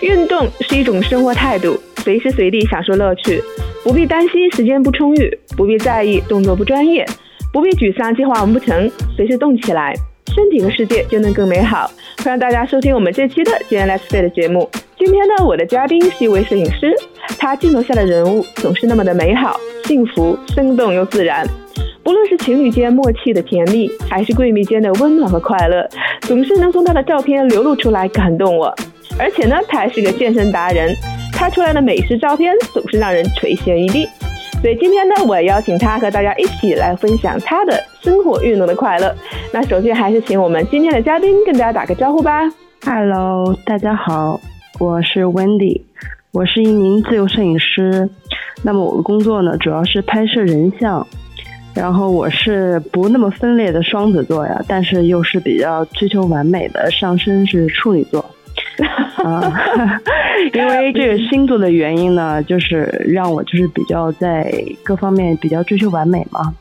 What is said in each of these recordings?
运动是一种生活态度，随时随地享受乐趣，不必担心时间不充裕，不必在意动作不专业，不必沮丧计划完不成，随时动起来，身体和世界就能更美好。欢迎大家收听我们这期的《今天 Let's Fit》的节目。今天呢，我的嘉宾是一位摄影师，他镜头下的人物总是那么的美好、幸福、生动又自然。不论是情侣间默契的甜蜜，还是闺蜜间的温暖和快乐，总是能从他的照片流露出来，感动我。而且呢，他还是个健身达人，拍出来的美食照片总是让人垂涎欲滴。所以今天呢，我邀请他和大家一起来分享他的生活运动的快乐。那首先还是请我们今天的嘉宾跟大家打个招呼吧。Hello，大家好，我是 Wendy，我是一名自由摄影师。那么我的工作呢，主要是拍摄人像。然后我是不那么分裂的双子座呀，但是又是比较追求完美的，上升是处女座。啊，因为这个星座的原因呢，就是让我就是比较在各方面比较追求完美嘛。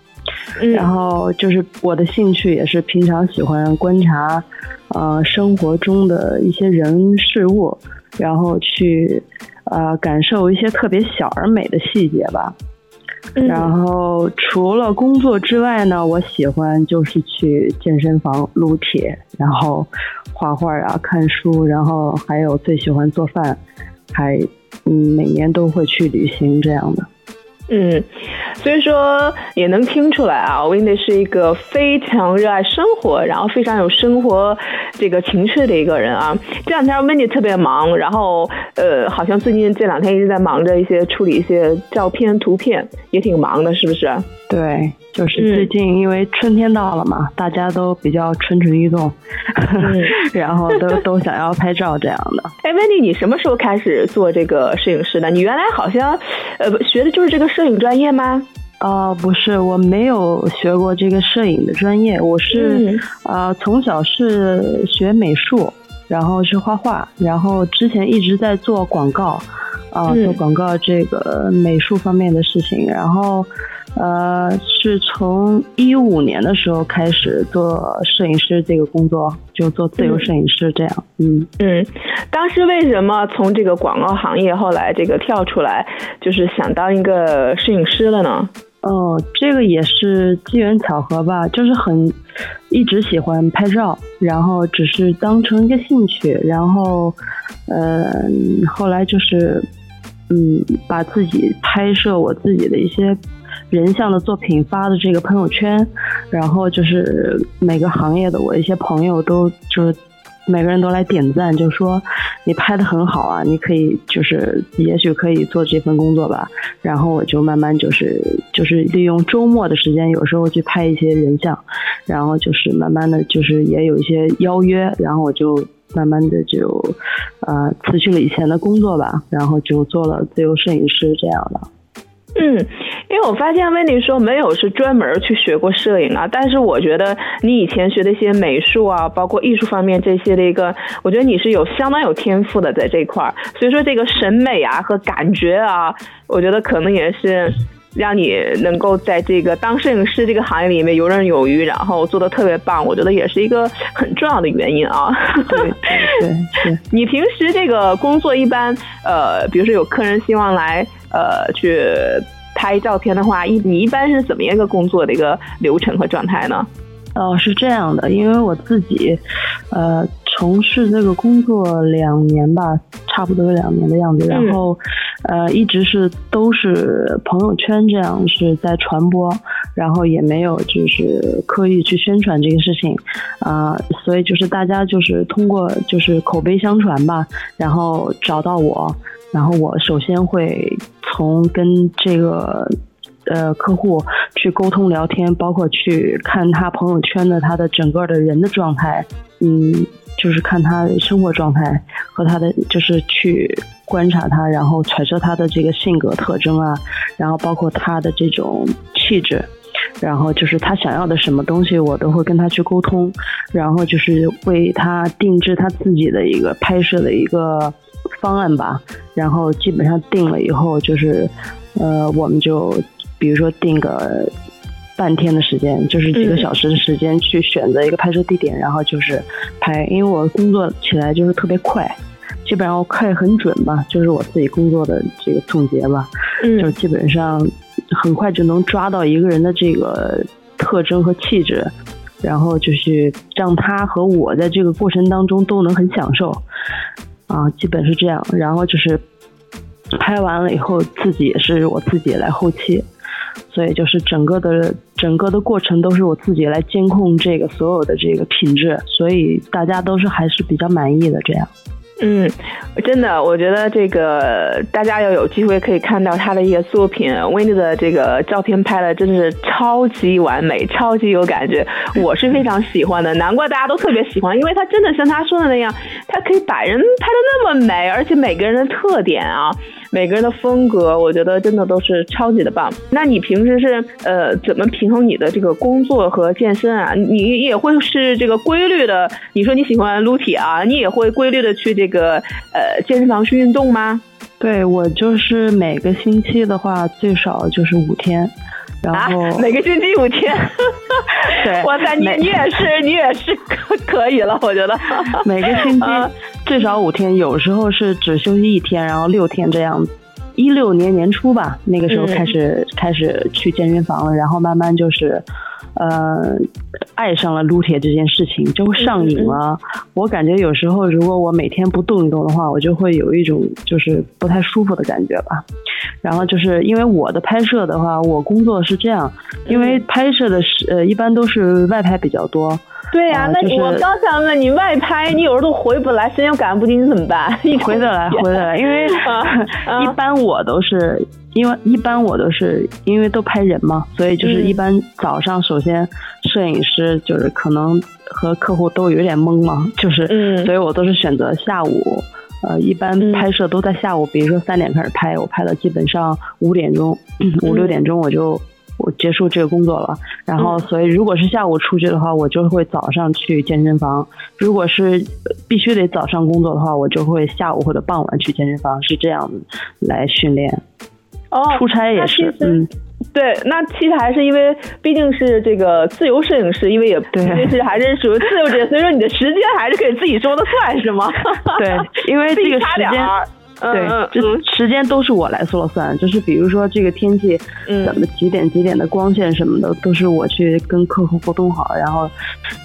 然后就是我的兴趣也是平常喜欢观察，呃，生活中的一些人事物，然后去呃感受一些特别小而美的细节吧。然后除了工作之外呢，我喜欢就是去健身房撸铁，然后画画啊、看书，然后还有最喜欢做饭，还嗯每年都会去旅行这样的。嗯，所以说也能听出来啊，Wendy 是一个非常热爱生活，然后非常有生活这个情趣的一个人啊。这两天 Wendy 特别忙，然后呃，好像最近这两天一直在忙着一些处理一些照片、图片，也挺忙的，是不是？对，就是最近因为春天到了嘛，大家都比较蠢蠢欲动，然后都 都想要拍照这样的。哎，Wendy，你什么时候开始做这个摄影师的？你原来好像呃学的就是这个摄影专业吗？呃，不是，我没有学过这个摄影的专业，我是呃从小是学美术，然后是画画，然后之前一直在做广告，啊，做广告这个美术方面的事情，然后。呃，是从一五年的时候开始做摄影师这个工作，就做自由摄影师这样。嗯嗯，当时为什么从这个广告行业后来这个跳出来，就是想当一个摄影师了呢？哦，这个也是机缘巧合吧，就是很一直喜欢拍照，然后只是当成一个兴趣，然后呃，后来就是嗯，把自己拍摄我自己的一些。人像的作品发的这个朋友圈，然后就是每个行业的我一些朋友都就是每个人都来点赞，就说你拍的很好啊，你可以就是也许可以做这份工作吧。然后我就慢慢就是就是利用周末的时间，有时候去拍一些人像，然后就是慢慢的就是也有一些邀约，然后我就慢慢的就呃辞去了以前的工作吧，然后就做了自由摄影师这样的。嗯，因为我发现温迪说没有是专门去学过摄影啊，但是我觉得你以前学的一些美术啊，包括艺术方面这些的一个，我觉得你是有相当有天赋的在这一块儿，所以说这个审美啊和感觉啊，我觉得可能也是让你能够在这个当摄影师这个行业里面游刃有余，然后做的特别棒，我觉得也是一个很重要的原因啊。对对对，你平时这个工作一般，呃，比如说有客人希望来。呃，去拍照片的话，一你一般是怎么样一个工作的一个流程和状态呢？哦，是这样的，因为我自己，呃，从事这个工作两年吧，差不多两年的样子，然后，呃，一直是都是朋友圈这样是在传播，然后也没有就是刻意去宣传这个事情，啊，所以就是大家就是通过就是口碑相传吧，然后找到我。然后我首先会从跟这个呃客户去沟通聊天，包括去看他朋友圈的他的整个的人的状态，嗯，就是看他生活状态和他的就是去观察他，然后揣测他的这个性格特征啊，然后包括他的这种气质，然后就是他想要的什么东西，我都会跟他去沟通，然后就是为他定制他自己的一个拍摄的一个。方案吧，然后基本上定了以后，就是，呃，我们就比如说定个半天的时间，就是几个小时的时间去选择一个拍摄地点，然后就是拍，因为我工作起来就是特别快，基本上快很准吧，就是我自己工作的这个总结吧，嗯，就基本上很快就能抓到一个人的这个特征和气质，然后就是让他和我在这个过程当中都能很享受，啊，基本是这样。然后就是拍完了以后，自己也是我自己来后期。所以就是整个的整个的过程都是我自己来监控这个所有的这个品质，所以大家都是还是比较满意的这样。嗯，真的，我觉得这个大家要有机会可以看到他的一些作品，Wendy 的这个照片拍的真的是超级完美，超级有感觉，我是非常喜欢的。难怪大家都特别喜欢，因为他真的像他说的那样，他可以把人拍的那么美，而且每个人的特点啊。每个人的风格，我觉得真的都是超级的棒。那你平时是呃怎么平衡你的这个工作和健身啊？你也会是这个规律的？你说你喜欢撸铁啊，你也会规律的去这个呃健身房去运动吗？对我就是每个星期的话最少就是五天，然后每个星期五天，对，哇塞，你你也是你也是可可以了，我觉得每个星期。最少五天，有时候是只休息一天，然后六天这样。一六年年初吧，那个时候开始开始去健身房了，然后慢慢就是，呃，爱上了撸铁这件事情，就上瘾了。我感觉有时候如果我每天不动一动的话，我就会有一种就是不太舒服的感觉吧。然后就是因为我的拍摄的话，我工作是这样，因为拍摄的是呃一般都是外拍比较多。对呀，那我刚想问你，外拍你有时候都回不来，时间又赶不及，你怎么办？回得来，回得来，因为 一般我都是，因为一般我都是因为都拍人嘛，所以就是一般早上首先摄影师就是可能和客户都有点懵嘛，就是，所以我都是选择下午，呃，一般拍摄都在下午，比如说三点开始拍，我拍到基本上五点钟，五六点钟我就。我结束这个工作了，然后所以如果是下午出去的话，我就会早上去健身房；如果是必须得早上工作的话，我就会下午或者傍晚去健身房，是这样来训练。哦，出差也是，嗯，对，那其实还是因为毕竟是这个自由摄影师，因为也对，是还是属于自由职业，所以说你的时间还是可以自己说的算是吗？对，因为这个时间。对，这时间都是我来说了算，就是比如说这个天气怎么几点几点的光线什么的，都是我去跟客户沟通好，然后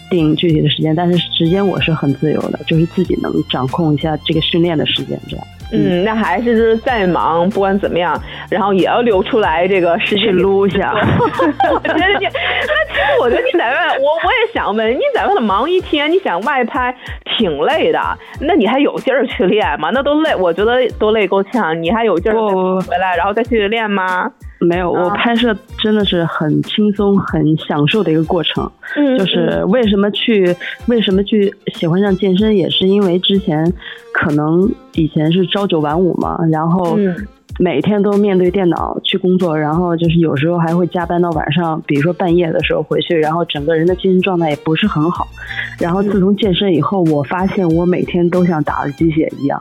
定具体的时间。但是时间我是很自由的，就是自己能掌控一下这个训练的时间，这样。嗯，那还是就是再忙，不管怎么样，然后也要留出来这个时间撸一下。我觉得你，那其实我觉得你在外，我我也想问，你在外头忙一天，你想外拍挺累的，那你还有劲儿去练吗？那都累，我觉得都累够呛，你还有劲儿回来，然后再去练吗？没有，我拍摄真的是很轻松、很享受的一个过程。嗯，就是为什么去为什么去喜欢上健身，也是因为之前可能以前是朝九晚五嘛，然后每天都面对电脑去工作，然后就是有时候还会加班到晚上，比如说半夜的时候回去，然后整个人的精神状态也不是很好。然后自从健身以后，我发现我每天都像打了鸡血一样。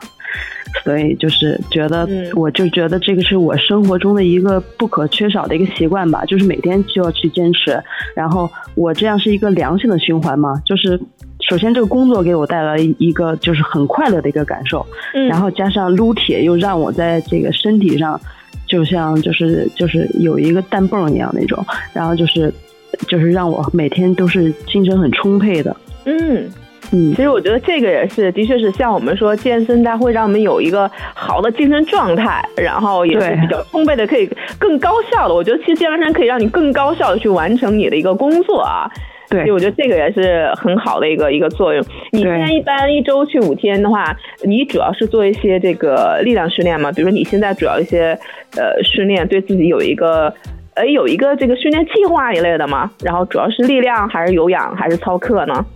所以就是觉得，我就觉得这个是我生活中的一个不可缺少的一个习惯吧，就是每天就要去坚持。然后我这样是一个良性的循环嘛，就是首先这个工作给我带来一个就是很快乐的一个感受，嗯然后加上撸铁又让我在这个身体上就像就是就是有一个弹泵一样那种，然后就是就是让我每天都是精神很充沛的。嗯。嗯，其实我觉得这个也是，的确是像我们说健身，它会让我们有一个好的精神状态，然后也是比较充沛的，可以更高效的。我觉得其实健身可以让你更高效的去完成你的一个工作啊。对，所以我觉得这个也是很好的一个一个作用。你现在一般一周去五天的话，你主要是做一些这个力量训练吗？比如说你现在主要一些呃训练，对自己有一个呃有一个这个训练计划一类的吗？然后主要是力量还是有氧还是操课呢？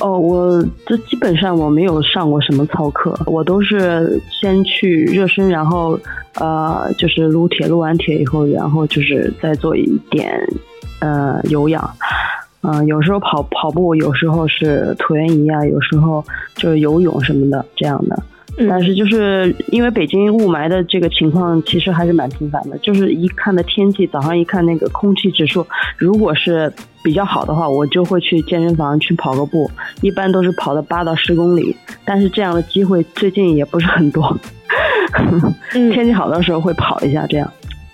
哦，我这基本上我没有上过什么操课，我都是先去热身，然后呃，就是撸铁，撸完铁以后，然后就是再做一点呃有氧，嗯，有时候跑跑步，有时候是椭圆仪啊，有时候就是游泳什么的这样的，但是就是因为北京雾霾的这个情况，其实还是蛮频繁的。就是一看的天气，早上一看那个空气指数，如果是比较好的话，我就会去健身房去跑个步，一般都是跑的八到十公里。但是这样的机会最近也不是很多。天气好的时候会跑一下，这样。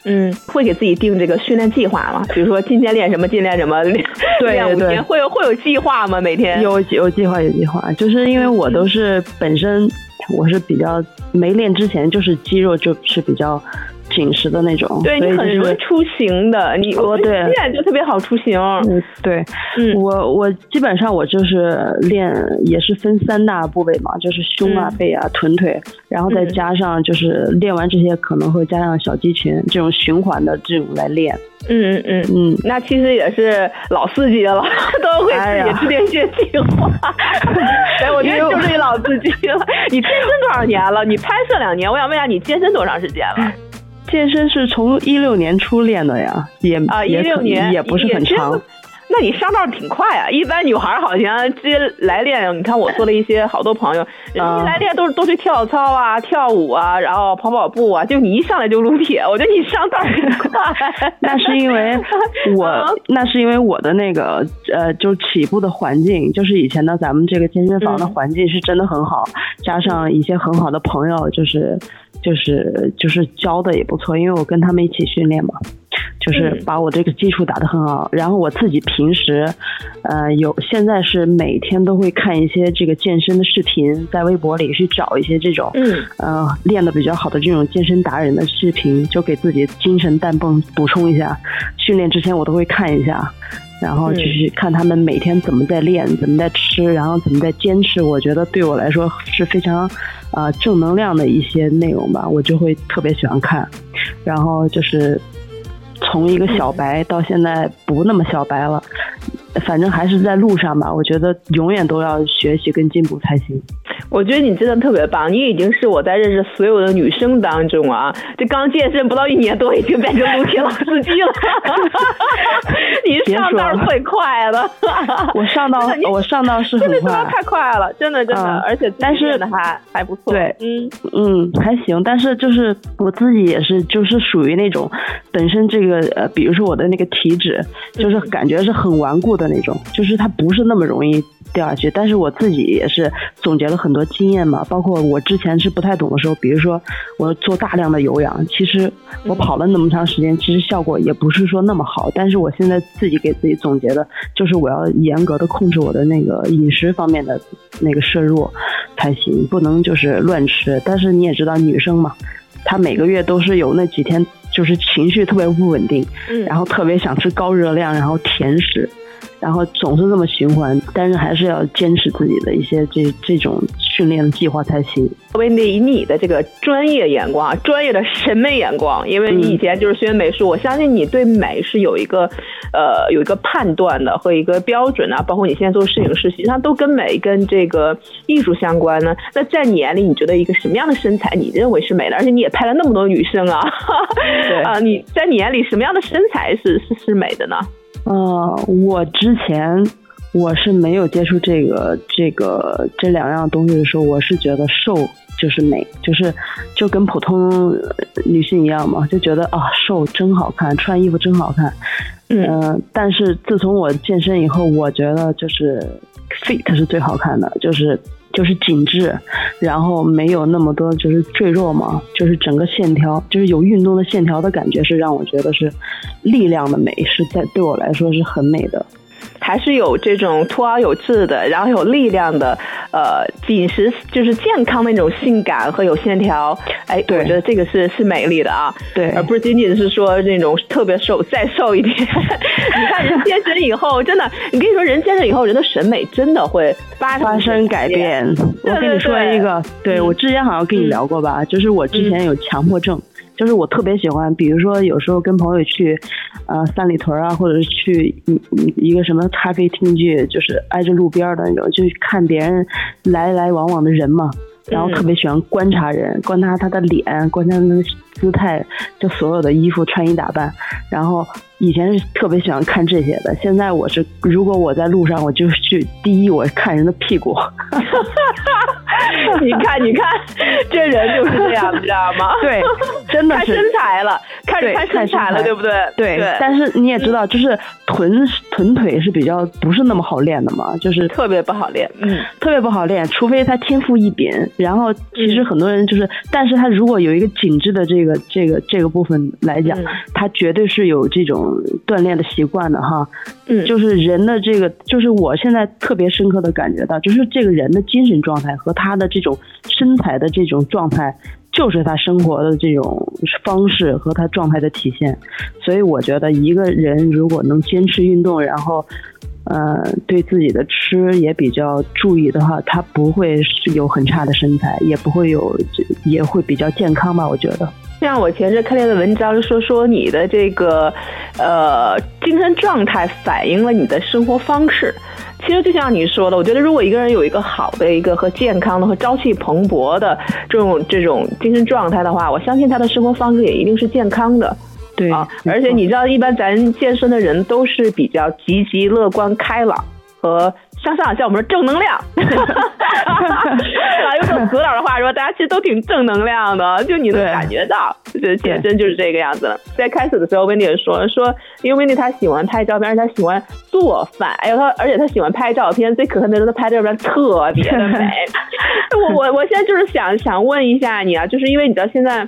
嗯，会给自己定这个训练计划吗？比如说今天练什么，今天练什么，练练五天，会有会有计划吗？每天有有计划有计划，就是因为我都是本身我是比较没练之前就是肌肉就是比较。紧实的那种，对你很容易出行的，你我对练就特别好出行。嗯，对，嗯，我我基本上我就是练也是分三大部位嘛，就是胸啊、背啊、臀腿，然后再加上就是练完这些可能会加上小肌群这种循环的这种来练。嗯嗯嗯嗯，那其实也是老司机了，都会自己制定一些计划。哎，我觉得就是老司机了。你健身多少年了？你拍摄两年，我想问一下，你健身多长时间了？健身是从一六年初练的呀，也啊一六年也不是很长。那你上道挺快啊！一般女孩好像接来练，你看我做了一些好多朋友，人家来练都是都去跳操啊、跳舞啊，然后跑跑步啊，就你一上来就撸铁，我觉得你上道很快。那是因为我，那是因为我的那个呃，就起步的环境，就是以前的咱们这个健身房的环境是真的很好，加上一些很好的朋友，就是。就是就是教的也不错，因为我跟他们一起训练嘛，就是把我这个基础打得很好。然后我自己平时，呃，有现在是每天都会看一些这个健身的视频，在微博里去找一些这种，嗯，呃，练的比较好的这种健身达人的视频，就给自己精神氮泵补充一下。训练之前我都会看一下。然后就是看他们每天怎么在练，怎么在吃，然后怎么在坚持。我觉得对我来说是非常，呃，正能量的一些内容吧，我就会特别喜欢看。然后就是从一个小白到现在不那么小白了。反正还是在路上吧，我觉得永远都要学习跟进步才行。我觉得你真的特别棒，你已经是我在认识所有的女生当中啊，这刚健身不到一年多，已经变成撸铁老司机了。你上道最快了，我上道我上道是很快，太快了，真的真的，而且但是还还不错。对，嗯嗯还行，但是就是我自己也是就是属于那种本身这个呃，比如说我的那个体脂，就是感觉是很顽固的。那种就是它不是那么容易掉下去，但是我自己也是总结了很多经验嘛，包括我之前是不太懂的时候，比如说我做大量的有氧，其实我跑了那么长时间，其实效果也不是说那么好。但是我现在自己给自己总结的就是我要严格的控制我的那个饮食方面的那个摄入才行，不能就是乱吃。但是你也知道女生嘛，她每个月都是有那几天就是情绪特别不稳定，然后特别想吃高热量，然后甜食。然后总是这么循环，但是还是要坚持自己的一些这这种训练的计划才行。作为你你的这个专业眼光、专业的审美眼光，因为你以前就是学美术，我相信你对美是有一个呃有一个判断的和一个标准啊。包括你现在做摄影师，实际上都跟美跟这个艺术相关呢。那在你眼里，你觉得一个什么样的身材你认为是美的？而且你也拍了那么多女生啊，啊，你在你眼里什么样的身材是是是美的呢？呃，我之前我是没有接触这个这个这两样东西的时候，我是觉得瘦就是美，就是就跟普通女性一样嘛，就觉得啊瘦真好看，穿衣服真好看。嗯，但是自从我健身以后，我觉得就是 fit 是最好看的，就是。就是紧致，然后没有那么多就是赘肉嘛，就是整个线条，就是有运动的线条的感觉，是让我觉得是力量的美，是在对我来说是很美的。还是有这种凸凹有致的，然后有力量的，呃，紧实就是健康那种性感和有线条。哎，我觉得这个是是美丽的啊，对，而不是仅仅是说那种特别瘦再瘦一点。你看人健身以后，真的，你跟你说人健身以后，人的审美真的会发发生改变。我跟你说一个，对我之前好像跟你聊过吧，就是我之前有强迫症。就是我特别喜欢，比如说有时候跟朋友去，呃，三里屯啊，或者是去一一个什么咖啡厅去，就是挨着路边的那种，就看别人来来往往的人嘛。然后特别喜欢观察人，观察他的脸，观察他的姿态，就所有的衣服穿衣打扮。然后以前是特别喜欢看这些的，现在我是如果我在路上，我就去第一我看人的屁股。你看，你看，这人就是这样，你知道吗？对，真的是看身材了，开始看身材了，对不对？对。但是你也知道，就是臀臀腿是比较不是那么好练的嘛，就是特别不好练，嗯，特别不好练，除非他天赋异禀。然后其实很多人就是，但是他如果有一个紧致的这个这个这个部分来讲，他绝对是有这种锻炼的习惯的哈。嗯，就是人的这个，就是我现在特别深刻的感觉到，就是这个人的精神状态和他的这种身材的这种状态，就是他生活的这种方式和他状态的体现。所以我觉得一个人如果能坚持运动，然后，呃，对自己的吃也比较注意的话，他不会是有很差的身材，也不会有，也会比较健康吧？我觉得。像我前阵看那的文章，就说说你的这个，呃，精神状态反映了你的生活方式。其实就像你说的，我觉得如果一个人有一个好的一个和健康的和朝气蓬勃的这种这种精神状态的话，我相信他的生活方式也一定是健康的。对啊，而且你知道，一般咱健身的人都是比较积极、乐观、开朗和。向上，像我们说正能量，啊，用说子老的话说，大家其实都挺正能量的，就你能感觉到，就是健身就是这个样子了。在开始的时候，温迪也说说，因为温迪她喜欢拍照片，而且她喜欢做饭，哎呦她，而且她喜欢拍照片，最可恨的是她拍照片特别的美。我我我现在就是想想问一下你啊，就是因为你知道现在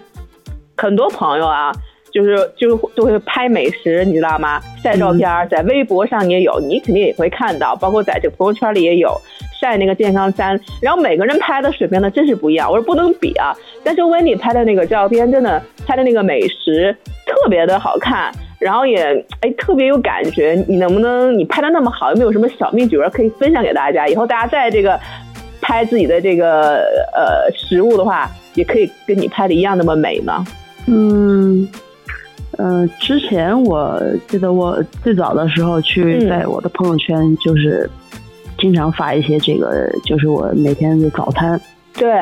很多朋友啊。就是就就会拍美食，你知道吗？晒照片，在微博上也有，你肯定也会看到，包括在这个朋友圈里也有晒那个健康餐。然后每个人拍的水平呢，真是不一样。我说不能比啊，但是温妮拍的那个照片，真的拍的那个美食特别的好看，然后也哎特别有感觉。你能不能你拍的那么好，有没有什么小秘诀可以分享给大家？以后大家在这个拍自己的这个呃食物的话，也可以跟你拍的一样那么美呢？嗯。嗯，之前我记得我最早的时候去在我的朋友圈，就是经常发一些这个，就是我每天的早餐，对，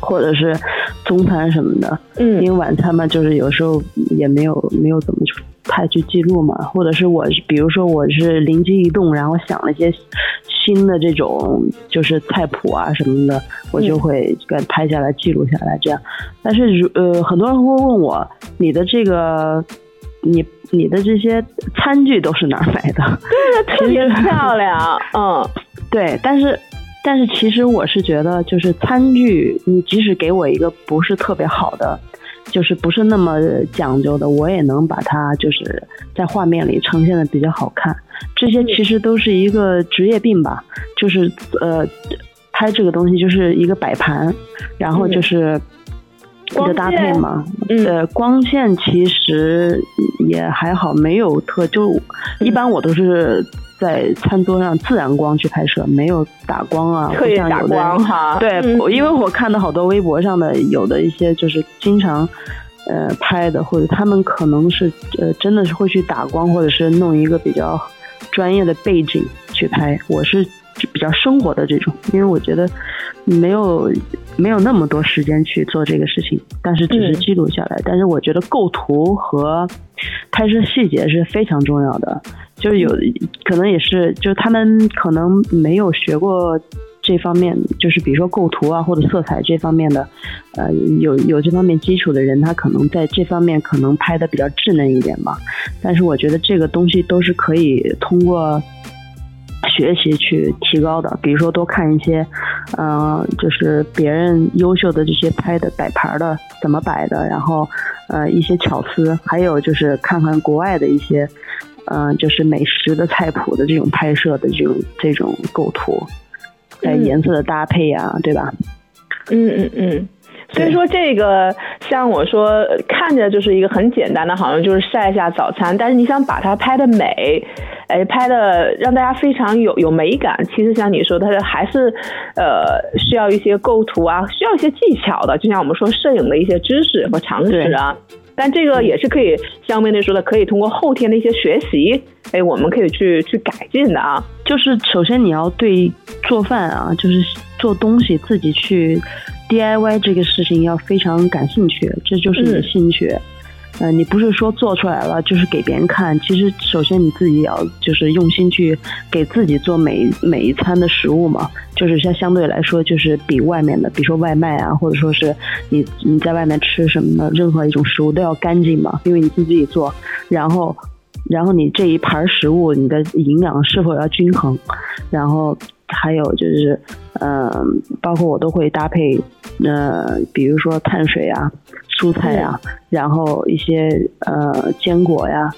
或者是中餐什么的。嗯，因为晚餐嘛，就是有时候也没有没有怎么太去记录嘛，或者是我比如说我是灵机一动，然后想了一些。新的这种就是菜谱啊什么的，我就会给拍下来记录下来，这样。但是如呃，很多人会问我，你的这个，你你的这些餐具都是哪儿买的？对的，特别漂亮。嗯，对。但是但是其实我是觉得，就是餐具，你即使给我一个不是特别好的。就是不是那么讲究的，我也能把它就是在画面里呈现的比较好看。这些其实都是一个职业病吧，就是呃，拍这个东西就是一个摆盘，然后就是一个搭配嘛。呃，光线其实也还好，没有特就一般我都是。在餐桌上自然光去拍摄，没有打光啊，特意打光哈。对，因为我看到好多微博上的有的一些就是经常呃拍的，或者他们可能是呃真的是会去打光，或者是弄一个比较专业的背景去拍。我是比较生活的这种，因为我觉得没有没有那么多时间去做这个事情，但是只是记录下来。但是我觉得构图和拍摄细节是非常重要的。就是有可能也是，就是他们可能没有学过这方面，就是比如说构图啊或者色彩这方面的，呃，有有这方面基础的人，他可能在这方面可能拍的比较稚嫩一点吧。但是我觉得这个东西都是可以通过学习去提高的，比如说多看一些，嗯，就是别人优秀的这些拍的摆盘的怎么摆的，然后呃一些巧思，还有就是看看国外的一些。嗯，就是美食的菜谱的这种拍摄的这种这种构图，还有颜色的搭配啊，对吧？嗯嗯嗯。所以说这个像我说看着就是一个很简单的，好像就是晒一下早餐，但是你想把它拍的美，哎，拍的让大家非常有有美感，其实像你说的，还是呃需要一些构图啊，需要一些技巧的，就像我们说摄影的一些知识和常识啊。但这个也是可以，相对来说的，可以通过后天的一些学习，哎，我们可以去去改进的啊。就是首先你要对做饭啊，就是做东西自己去 DIY 这个事情要非常感兴趣，这就是你的兴趣。嗯，嗯你不是说做出来了就是给别人看，其实首先你自己要就是用心去给自己做每每一餐的食物嘛，就是相相对来说就是比外面的，比如说外卖啊，或者说是你你在外面吃什么的，任何一种食物都要干净嘛，因为你自己做，然后然后你这一盘食物你的营养是否要均衡，然后还有就是嗯，包括我都会搭配，呃，比如说碳水啊。蔬菜呀，然后一些呃坚果呀，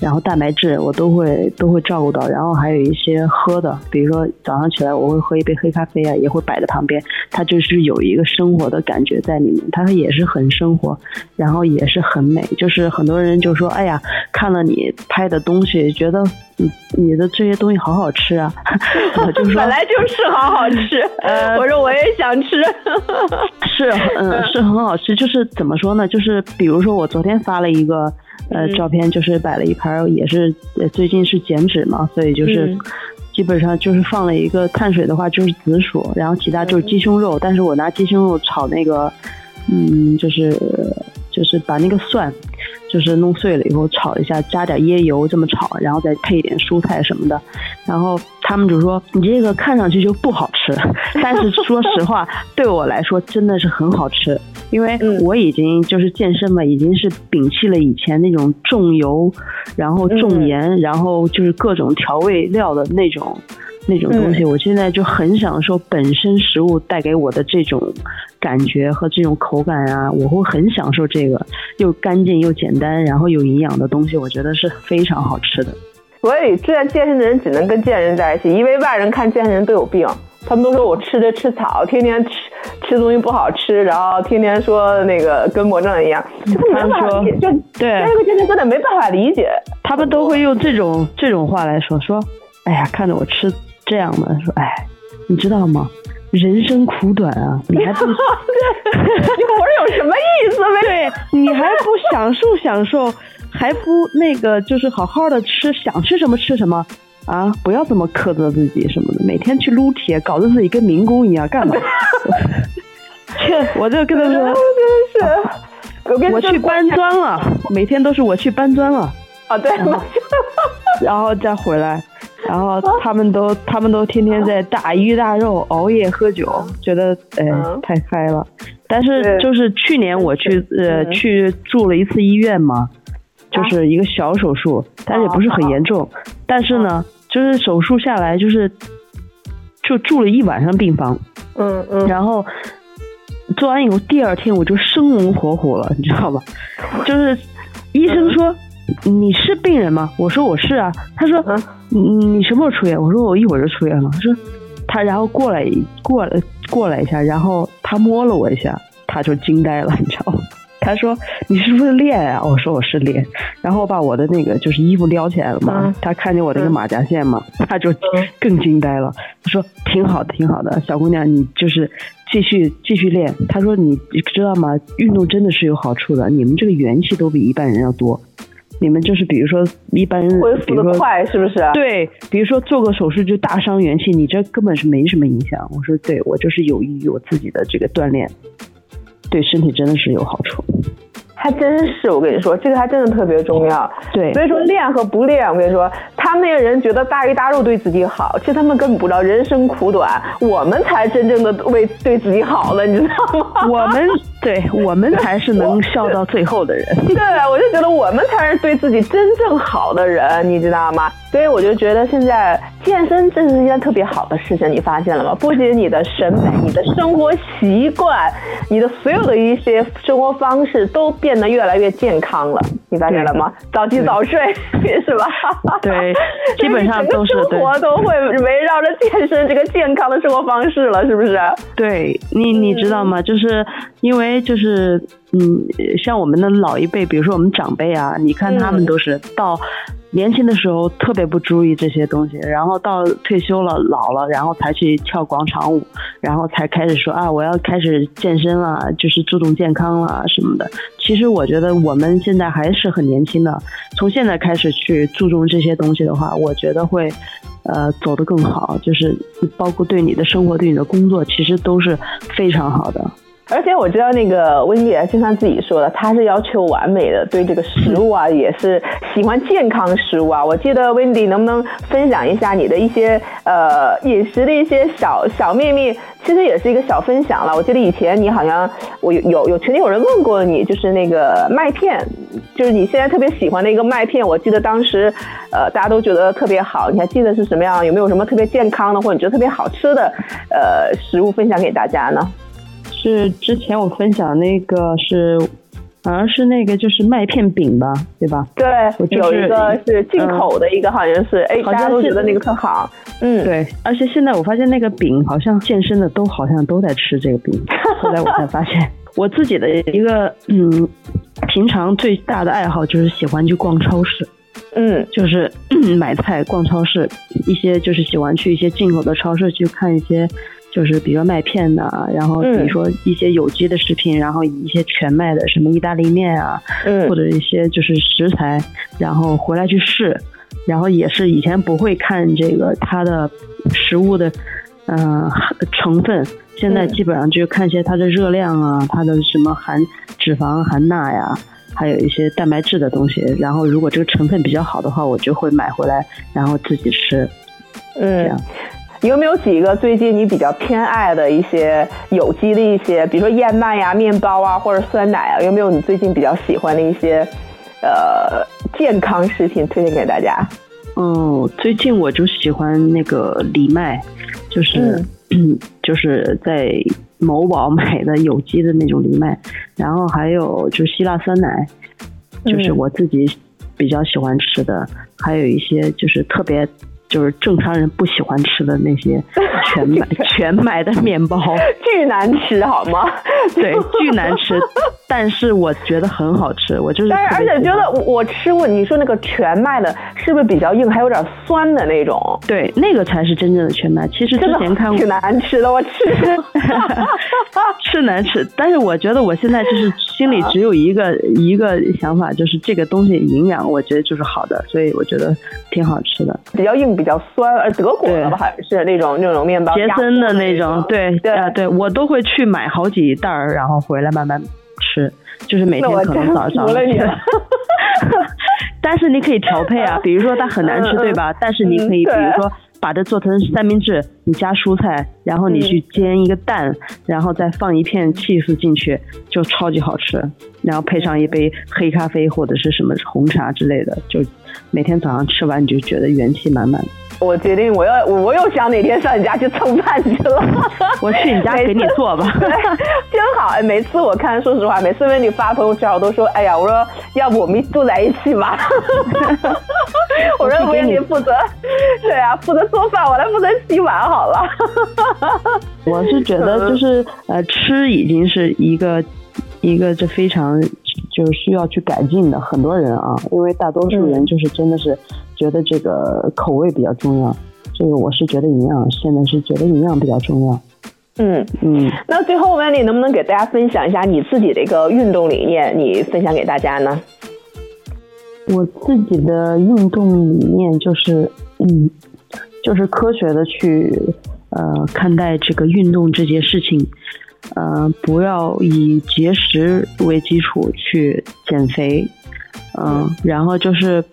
然后蛋白质我都会都会照顾到，然后还有一些喝的，比如说早上起来我会喝一杯黑咖啡啊，也会摆在旁边，它就是有一个生活的感觉在里面，它也是很生活，然后也是很美，就是很多人就说，哎呀，看了你拍的东西，觉得你你的这些东西好好吃啊，我 就说本来就是好好吃，我说我也想吃。是，嗯，是很好吃。就是怎么说呢？就是比如说，我昨天发了一个呃照片，就是摆了一盘，也是最近是减脂嘛，所以就是基本上就是放了一个碳水的话，就是紫薯，然后其他就是鸡胸肉。但是我拿鸡胸肉炒那个，嗯，就是就是把那个蒜。就是弄碎了以后炒一下，加点椰油这么炒，然后再配一点蔬菜什么的。然后他们就说你这个看上去就不好吃，但是说实话，对我来说真的是很好吃，因为我已经就是健身嘛，已经是摒弃了以前那种重油，然后重盐，然后就是各种调味料的那种。那种东西，我现在就很享受本身食物带给我的这种感觉和这种口感啊，我会很享受这个又干净又简单，然后有营养的东西，我觉得是非常好吃的。所以，这样健身的人只能跟健人在一起，因为外人看健身人都有病，他们都说我吃的吃草，天天吃吃东西不好吃，然后天天说那个跟魔怔一样，就没办法理解，就对，那个健身真的没办法理解，他们都会用这种这种话来说，说，哎呀，看着我吃。这样的说，哎，你知道吗？人生苦短啊，你还不，你活着有什么意思 呗？对你还不享受享受，还不那个就是好好的吃，想吃什么吃什么啊！不要这么苛责自己什么的，每天去撸铁，搞得自己跟民工一样，干嘛？切，我就跟他说，真的是，我去搬砖了，每天都是我去搬砖了。啊，对，然后再回来。然后他们都他们都天天在大鱼大肉，熬夜喝酒，觉得哎太嗨了。但是就是去年我去呃去住了一次医院嘛，就是一个小手术，但是也不是很严重。但是呢，就是手术下来就是就住了一晚上病房。嗯嗯。然后做完以后，第二天我就生龙活虎了，你知道吧？就是医生说。你是病人吗？我说我是啊。他说，你你什么时候出院？我说我一会儿就出院了。他说，他然后过来过来过来一下，然后他摸了我一下，他就惊呆了，你知道吗？他说你是不是练啊？我说我是练。然后把我的那个就是衣服撩起来了嘛，他看见我那个马甲线嘛，他就更惊呆了。他说挺好的，挺好的，小姑娘，你就是继续继续练。他说你知道吗？运动真的是有好处的，你们这个元气都比一般人要多。你们就是比如说一般人，恢复的快是不是？对，比如说做个手术就大伤元气，你这根本是没什么影响。我说，对我就是有益于我自己的这个锻炼，对身体真的是有好处。还真是，我跟你说，这个还真的特别重要。对，所以说练和不练，我跟你说，他们那些人觉得大鱼大肉对自己好，其实他们根本不知道人生苦短，我们才真正的为对自己好了，你知道吗？我们。对我们才是能笑到最后的人。对，我就觉得我们才是对自己真正好的人，你知道吗？所以我就觉得现在健身真是一件特别好的事情，你发现了吗？不仅你的审美、你的生活习惯、你的所有的一些生活方式都变得越来越健康了，你发现了吗？早起早睡 是吧？对，基本上都是生活都会围绕着健身这个健康的生活方式了，是不是？对你，你知道吗？就是因为。就是，嗯，像我们的老一辈，比如说我们长辈啊，你看他们都是到年轻的时候特别不注意这些东西，然后到退休了、老了，然后才去跳广场舞，然后才开始说啊，我要开始健身了，就是注重健康了什么的。其实我觉得我们现在还是很年轻的，从现在开始去注重这些东西的话，我觉得会。呃，走得更好，就是包括对你的生活、对你的工作，其实都是非常好的。而且我知道那个温迪经常自己说的，他是要求完美的，对这个食物啊也是喜欢健康食物啊。我记得温迪能不能分享一下你的一些呃饮食的一些小小秘密？其实也是一个小分享了。我记得以前你好像我有有有曾经有人问过你，就是那个麦片，就是你现在特别喜欢的一个麦片。我记得当时呃大家都觉得特别好，你还记得是什么样？有没有什么特别健康的或者你觉得特别好吃的呃食物分享给大家呢？是之前我分享那个是，好像是那个就是麦片饼吧，对吧？对，有一个是进口的一个，好像是，哎，大家都觉得那个特好。嗯，对。而且现在我发现那个饼，好像健身的都好像都在吃这个饼。后来我才发现，我自己的一个嗯，平常最大的爱好就是喜欢去逛超市。嗯，就是 买菜、逛超市，一些就是喜欢去一些进口的超市去看一些。就是比如说麦片的，然后比如说一些有机的食品，然后一些全麦的什么意大利面啊，或者一些就是食材，然后回来去试，然后也是以前不会看这个它的食物的嗯成分，现在基本上就看一些它的热量啊，它的什么含脂肪、含钠呀，还有一些蛋白质的东西，然后如果这个成分比较好的话，我就会买回来，然后自己吃，嗯，这样。有没有几个最近你比较偏爱的一些有机的一些，比如说燕麦呀、面包啊，或者酸奶啊？有没有你最近比较喜欢的一些呃健康食品推荐给大家？嗯，最近我就喜欢那个藜麦，就是 就是在某宝买的有机的那种藜麦，然后还有就是希腊酸奶，就是我自己比较喜欢吃的，还有一些就是特别。就是正常人不喜欢吃的那些全麦 全麦的面包，巨难吃，好吗？对，巨难吃，但是我觉得很好吃。我就是，但是而且觉得我吃过，你说那个全麦的，是不是比较硬，还有点酸的那种？对，那个才是真正的全麦。其实之前看过，挺难吃的，我吃 是难吃，但是我觉得我现在就是心里只有一个 一个想法，就是这个东西营养，我觉得就是好的，所以我觉得挺好吃的，比较硬。比较酸，呃，德国的吧，好像是那种那种面包，杰森的那种，对对啊，对我都会去买好几袋儿，然后回来慢慢吃，就是每天可能早上。但是你可以调配啊，比如说它很难吃，对吧？但是你可以，比如说把它做成三明治，你加蔬菜，然后你去煎一个蛋，然后再放一片 cheese 进去，就超级好吃。然后配上一杯黑咖啡或者是什么红茶之类的，就。每天早上吃完你就觉得元气满满。我决定我要我又想哪天上你家去蹭饭去了。我去你家给你做吧，真好。哎，每次我看，说实话，每次为你发朋友圈，我都说，哎呀，我说要不我们住在一起吧。我说我你负责，对啊，负责做饭，我来负责洗碗好了。我是觉得就是呃，吃已经是一个一个这非常。就是需要去改进的很多人啊，因为大多数人就是真的是觉得这个口味比较重要。这个我是觉得营养，现在是觉得营养比较重要。嗯嗯。那最后，Wendy 能不能给大家分享一下你自己的一个运动理念？你分享给大家呢？我自己的运动理念就是，嗯，就是科学的去呃看待这个运动这件事情。呃，不要以节食为基础去减肥，嗯，然后就是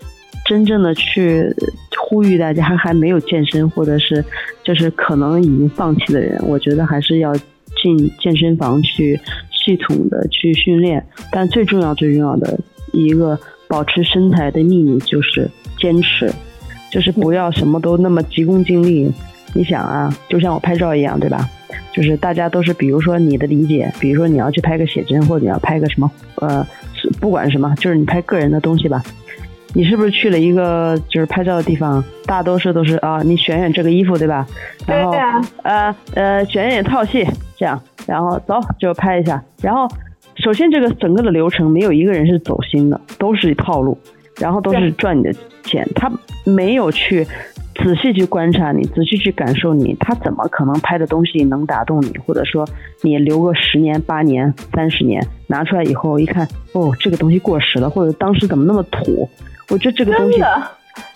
真正的去呼吁大家还没有健身或者是就是可能已经放弃的人，我觉得还是要进健身房去系统的去训练。但最重要最重要的一个保持身材的秘密就是坚持，就是不要什么都那么急功近利。你想啊，就像我拍照一样，对吧？就是大家都是，比如说你的理解，比如说你要去拍个写真，或者你要拍个什么，呃，不管什么，就是你拍个人的东西吧。你是不是去了一个就是拍照的地方？大多数都是啊，你选选这个衣服，对吧？然后呃呃，选选套系，这样，然后走就拍一下。然后首先这个整个的流程没有一个人是走心的，都是套路，然后都是赚你的钱，他没有去。仔细去观察你，仔细去感受你，他怎么可能拍的东西能打动你？或者说，你留个十年、八年、三十年，拿出来以后一看，哦，这个东西过时了，或者当时怎么那么土？我觉得这个东西，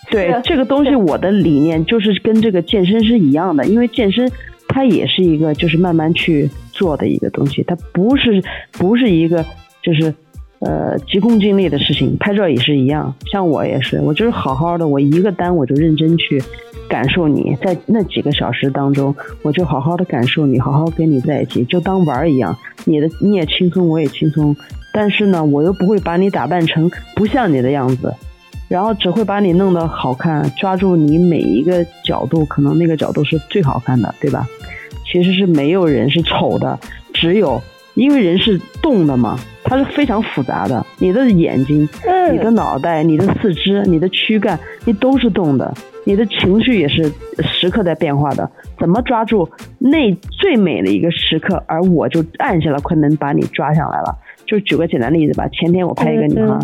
对这个东西，我的理念就是跟这个健身是一样的，因为健身它也是一个就是慢慢去做的一个东西，它不是不是一个就是呃急功近利的事情。拍照也是一样，像我也是，我就是好好的，我一个单我就认真去感受你，在那几个小时当中，我就好好的感受你，好好跟你在一起，就当玩儿一样。你的你也轻松，我也轻松，但是呢，我又不会把你打扮成不像你的样子。然后只会把你弄得好看，抓住你每一个角度，可能那个角度是最好看的，对吧？其实是没有人是丑的，只有因为人是动的嘛，它是非常复杂的。你的眼睛、你的脑袋、你的四肢、你的躯干，你都是动的。你的情绪也是时刻在变化的。怎么抓住那最美的一个时刻？而我就按下了快门，把你抓上来了。就举个简单例子吧，前天我拍一个女孩。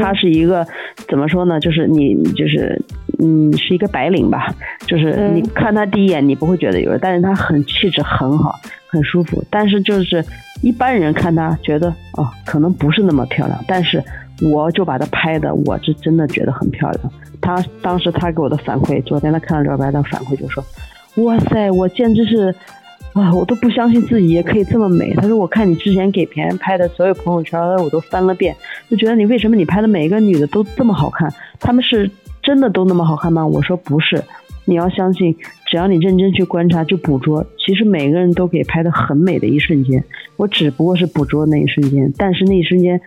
他是一个怎么说呢？就是你就是嗯，是一个白领吧。就是你看他第一眼，你不会觉得有，但是他很气质很好，很舒服。但是就是一般人看他觉得哦，可能不是那么漂亮。但是我就把他拍的，我是真的觉得很漂亮。他当时他给我的反馈，昨天他看了照片，他反馈就说：“哇塞，我简直是。”啊，我都不相信自己也可以这么美。他说：“我看你之前给别人拍的所有朋友圈，我都翻了遍，就觉得你为什么你拍的每一个女的都这么好看？他们是真的都那么好看吗？”我说：“不是，你要相信，只要你认真去观察，去捕捉，其实每个人都给拍的很美的一瞬间。我只不过是捕捉那一瞬间，但是那一瞬间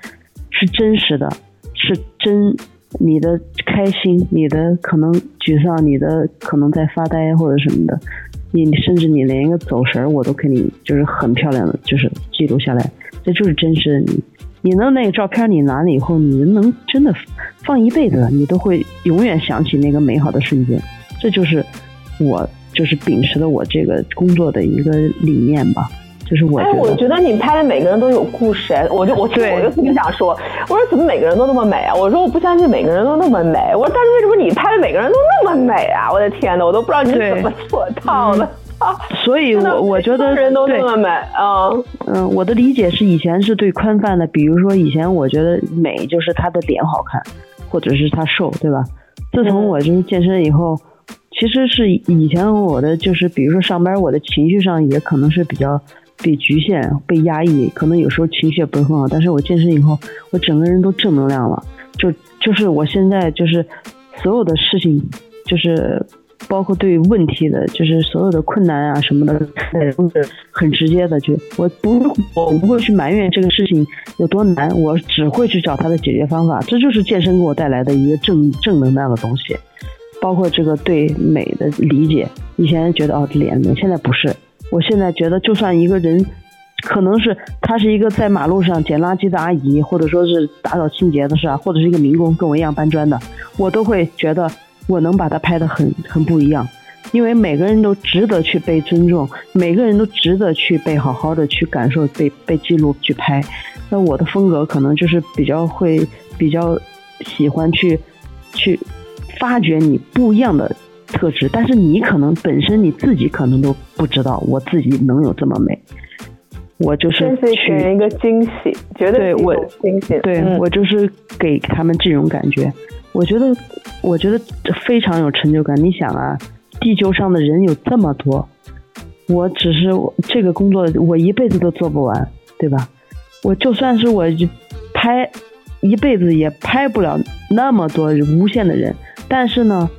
是真实的，是真你的开心，你的可能沮丧，你的可能在发呆或者什么的。”你甚至你连一个走神儿，我都给你就是很漂亮的，就是记录下来，这就是真实的你。你能那个照片你拿了以后，你能真的放一辈子，你都会永远想起那个美好的瞬间。这就是我就是秉持的我这个工作的一个理念吧。就是我，哎，我觉得你拍的每个人都有故事，我就我其实我就特别想说，我说怎么每个人都那么美啊？我说我不相信每个人都那么美。我说但是为什么你拍的每个人都那么美啊？我的天哪，我都不知道你是怎么做到的。所以，我我觉得人都那么美啊。嗯，我的理解是以前是对宽泛的，比如说以前我觉得美就是他的脸好看，或者是他瘦，对吧？自从我就是健身以后，其实是以前我的就是比如说上班，我的情绪上也可能是比较。被局限、被压抑，可能有时候情绪也不是很好。但是我健身以后，我整个人都正能量了。就就是我现在就是所有的事情，就是包括对问题的，就是所有的困难啊什么的，都是很直接的。就我不我不会去埋怨这个事情有多难，我只会去找它的解决方法。这就是健身给我带来的一个正正能量的东西，包括这个对美的理解。以前觉得哦脸美，现在不是。我现在觉得，就算一个人，可能是他是一个在马路上捡垃圾的阿姨，或者说是打扫清洁的是吧，或者是一个民工，跟我一样搬砖的，我都会觉得我能把他拍的很很不一样，因为每个人都值得去被尊重，每个人都值得去被好好的去感受、被被记录、去拍。那我的风格可能就是比较会比较喜欢去去发掘你不一样的。特质，但是你可能本身你自己可能都不知道，我自己能有这么美，我就是去一个惊喜，绝对我惊喜，对我就是给他们这种感觉，我觉得我觉得非常有成就感。你想啊，地球上的人有这么多，我只是这个工作我一辈子都做不完，对吧？我就算是我拍一辈子也拍不了那么多无限的人，但是呢。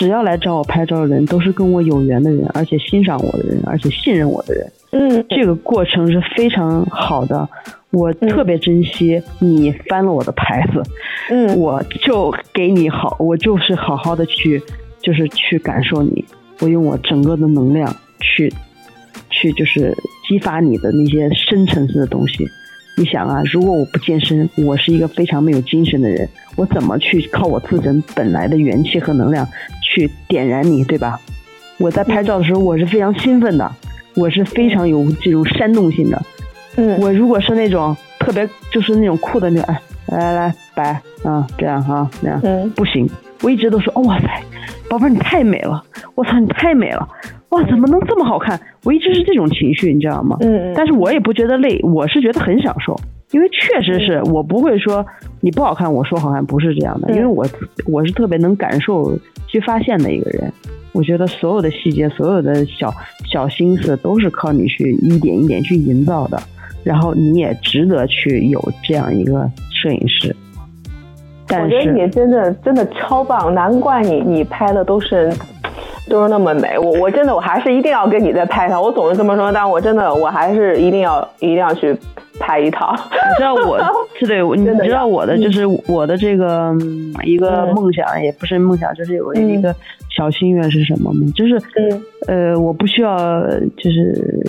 只要来找我拍照的人，都是跟我有缘的人，而且欣赏我的人，而且信任我的人。嗯，这个过程是非常好的，我特别珍惜你翻了我的牌子。嗯，我就给你好，我就是好好的去，就是去感受你，我用我整个的能量去，去就是激发你的那些深层次的东西。你想啊，如果我不健身，我是一个非常没有精神的人，我怎么去靠我自身本来的元气和能量去点燃你，对吧？我在拍照的时候，我是非常兴奋的，我是非常有这种煽动性的。嗯，我如果是那种特别就是那种酷的那种，哎，来来来，摆，嗯，这样哈，那样，嗯，不行，我一直都说，哇塞，宝贝儿你太美了，我操你太美了，哇，怎么能这么好看？我一直是这种情绪，你知道吗？嗯，但是我也不觉得累，我是觉得很享受，因为确实是我不会说你不好看，我说好看不是这样的，因为我我是特别能感受去发现的一个人。我觉得所有的细节，所有的小小心思，都是靠你去一点一点去营造的。然后你也值得去有这样一个摄影师。我觉得你真的真的超棒，难怪你你拍的都是都是那么美。我我真的我还是一定要跟你再拍一套。我总是这么说，但我真的我还是一定要一定要去拍一套。你知道我 是对，你知道我的就是我的这个一个梦想，也不是梦想，就是有一个小心愿是什么吗？就是呃，我不需要就是。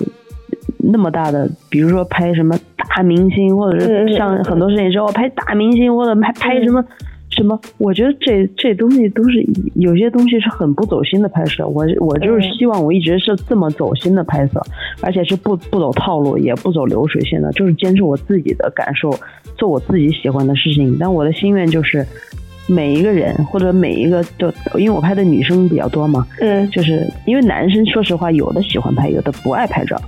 那么大的，比如说拍什么大明星，或者是像很多摄影师我拍大明星，或者拍拍什么什么，我觉得这这东西都是有些东西是很不走心的拍摄。我我就是希望我一直是这么走心的拍摄，而且是不不走套路，也不走流水线的，就是坚持我自己的感受，做我自己喜欢的事情。但我的心愿就是每一个人或者每一个都，因为我拍的女生比较多嘛，嗯，就是因为男生说实话有的喜欢拍，有的不爱拍照。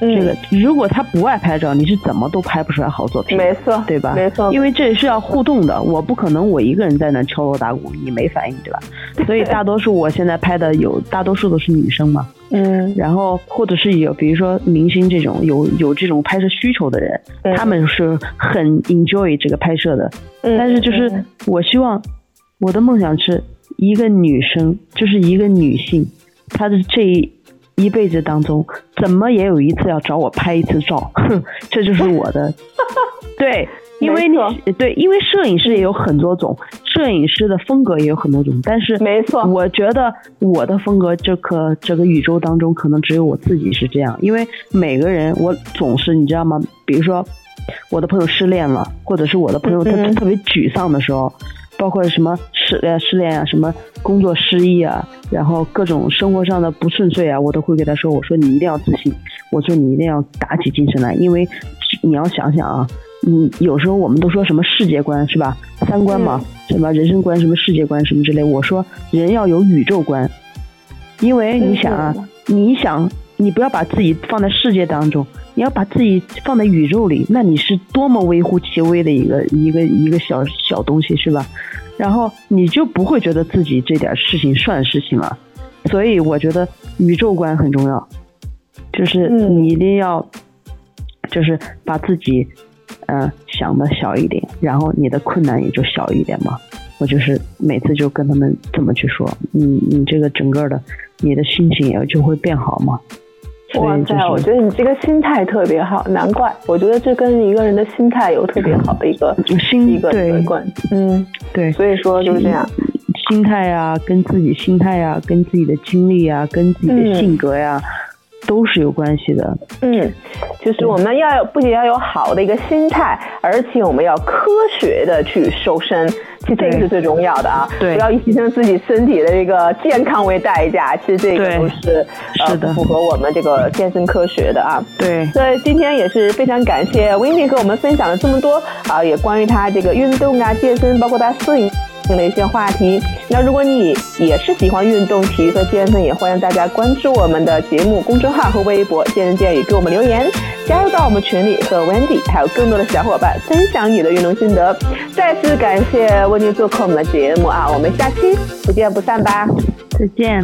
这个如果他不爱拍照，你是怎么都拍不出来好作品。没错，对吧？没错，因为这是要互动的，我不可能我一个人在那敲锣打鼓，你没反应，对吧？所以大多数我现在拍的有大多数都是女生嘛。嗯。然后或者是有，比如说明星这种有有这种拍摄需求的人，他们是很 enjoy 这个拍摄的。嗯。但是就是我希望我的梦想是一个女生，就是一个女性，她的这。一辈子当中，怎么也有一次要找我拍一次照，哼，这就是我的。对，因为你对，因为摄影师也有很多种，摄影师的风格也有很多种，但是没错，我觉得我的风格这个这个宇宙当中，可能只有我自己是这样。因为每个人，我总是你知道吗？比如说我的朋友失恋了，或者是我的朋友他特别沮丧的时候。包括什么失呃失恋啊，什么工作失意啊，然后各种生活上的不顺遂啊，我都会给他说，我说你一定要自信，我说你一定要打起精神来，因为你要想想啊，你有时候我们都说什么世界观是吧，三观嘛，什么人生观，什么世界观，什么之类，我说人要有宇宙观，因为你想啊，你想你不要把自己放在世界当中。你要把自己放在宇宙里，那你是多么微乎其微的一个一个一个小小东西，是吧？然后你就不会觉得自己这点事情算事情了。所以我觉得宇宙观很重要，就是你一定要，就是把自己嗯想的小一点，然后你的困难也就小一点嘛。我就是每次就跟他们这么去说，你你这个整个的你的心情也就会变好嘛。哇塞，我觉得你这个心态特别好，难怪。我觉得这跟一个人的心态有特别好的一个一个关。嗯，对。所以说就是这样，心态啊，跟自己心态啊，跟自己的经历啊，跟自己的性格呀。都是有关系的，嗯，就是我们要有不仅要有好的一个心态，而且我们要科学的去瘦身，其实这个是最重要的啊，对，不要以牺牲自己身体的这个健康为代价，其实这个都是是的，符合我们这个健身科学的啊，对，所以今天也是非常感谢 Winnie 和我们分享了这么多啊，也关于他这个运动啊、健身，包括他摄影。的一些话题。那如果你也是喜欢运动、体育和健身，也欢迎大家关注我们的节目公众号和微博“健身健语”，给我们留言，加入到我们群里，和 Wendy 还有更多的小伙伴分享你的运动心得。再次感谢为你做客我们的节目啊，我们下期不见不散吧，再见。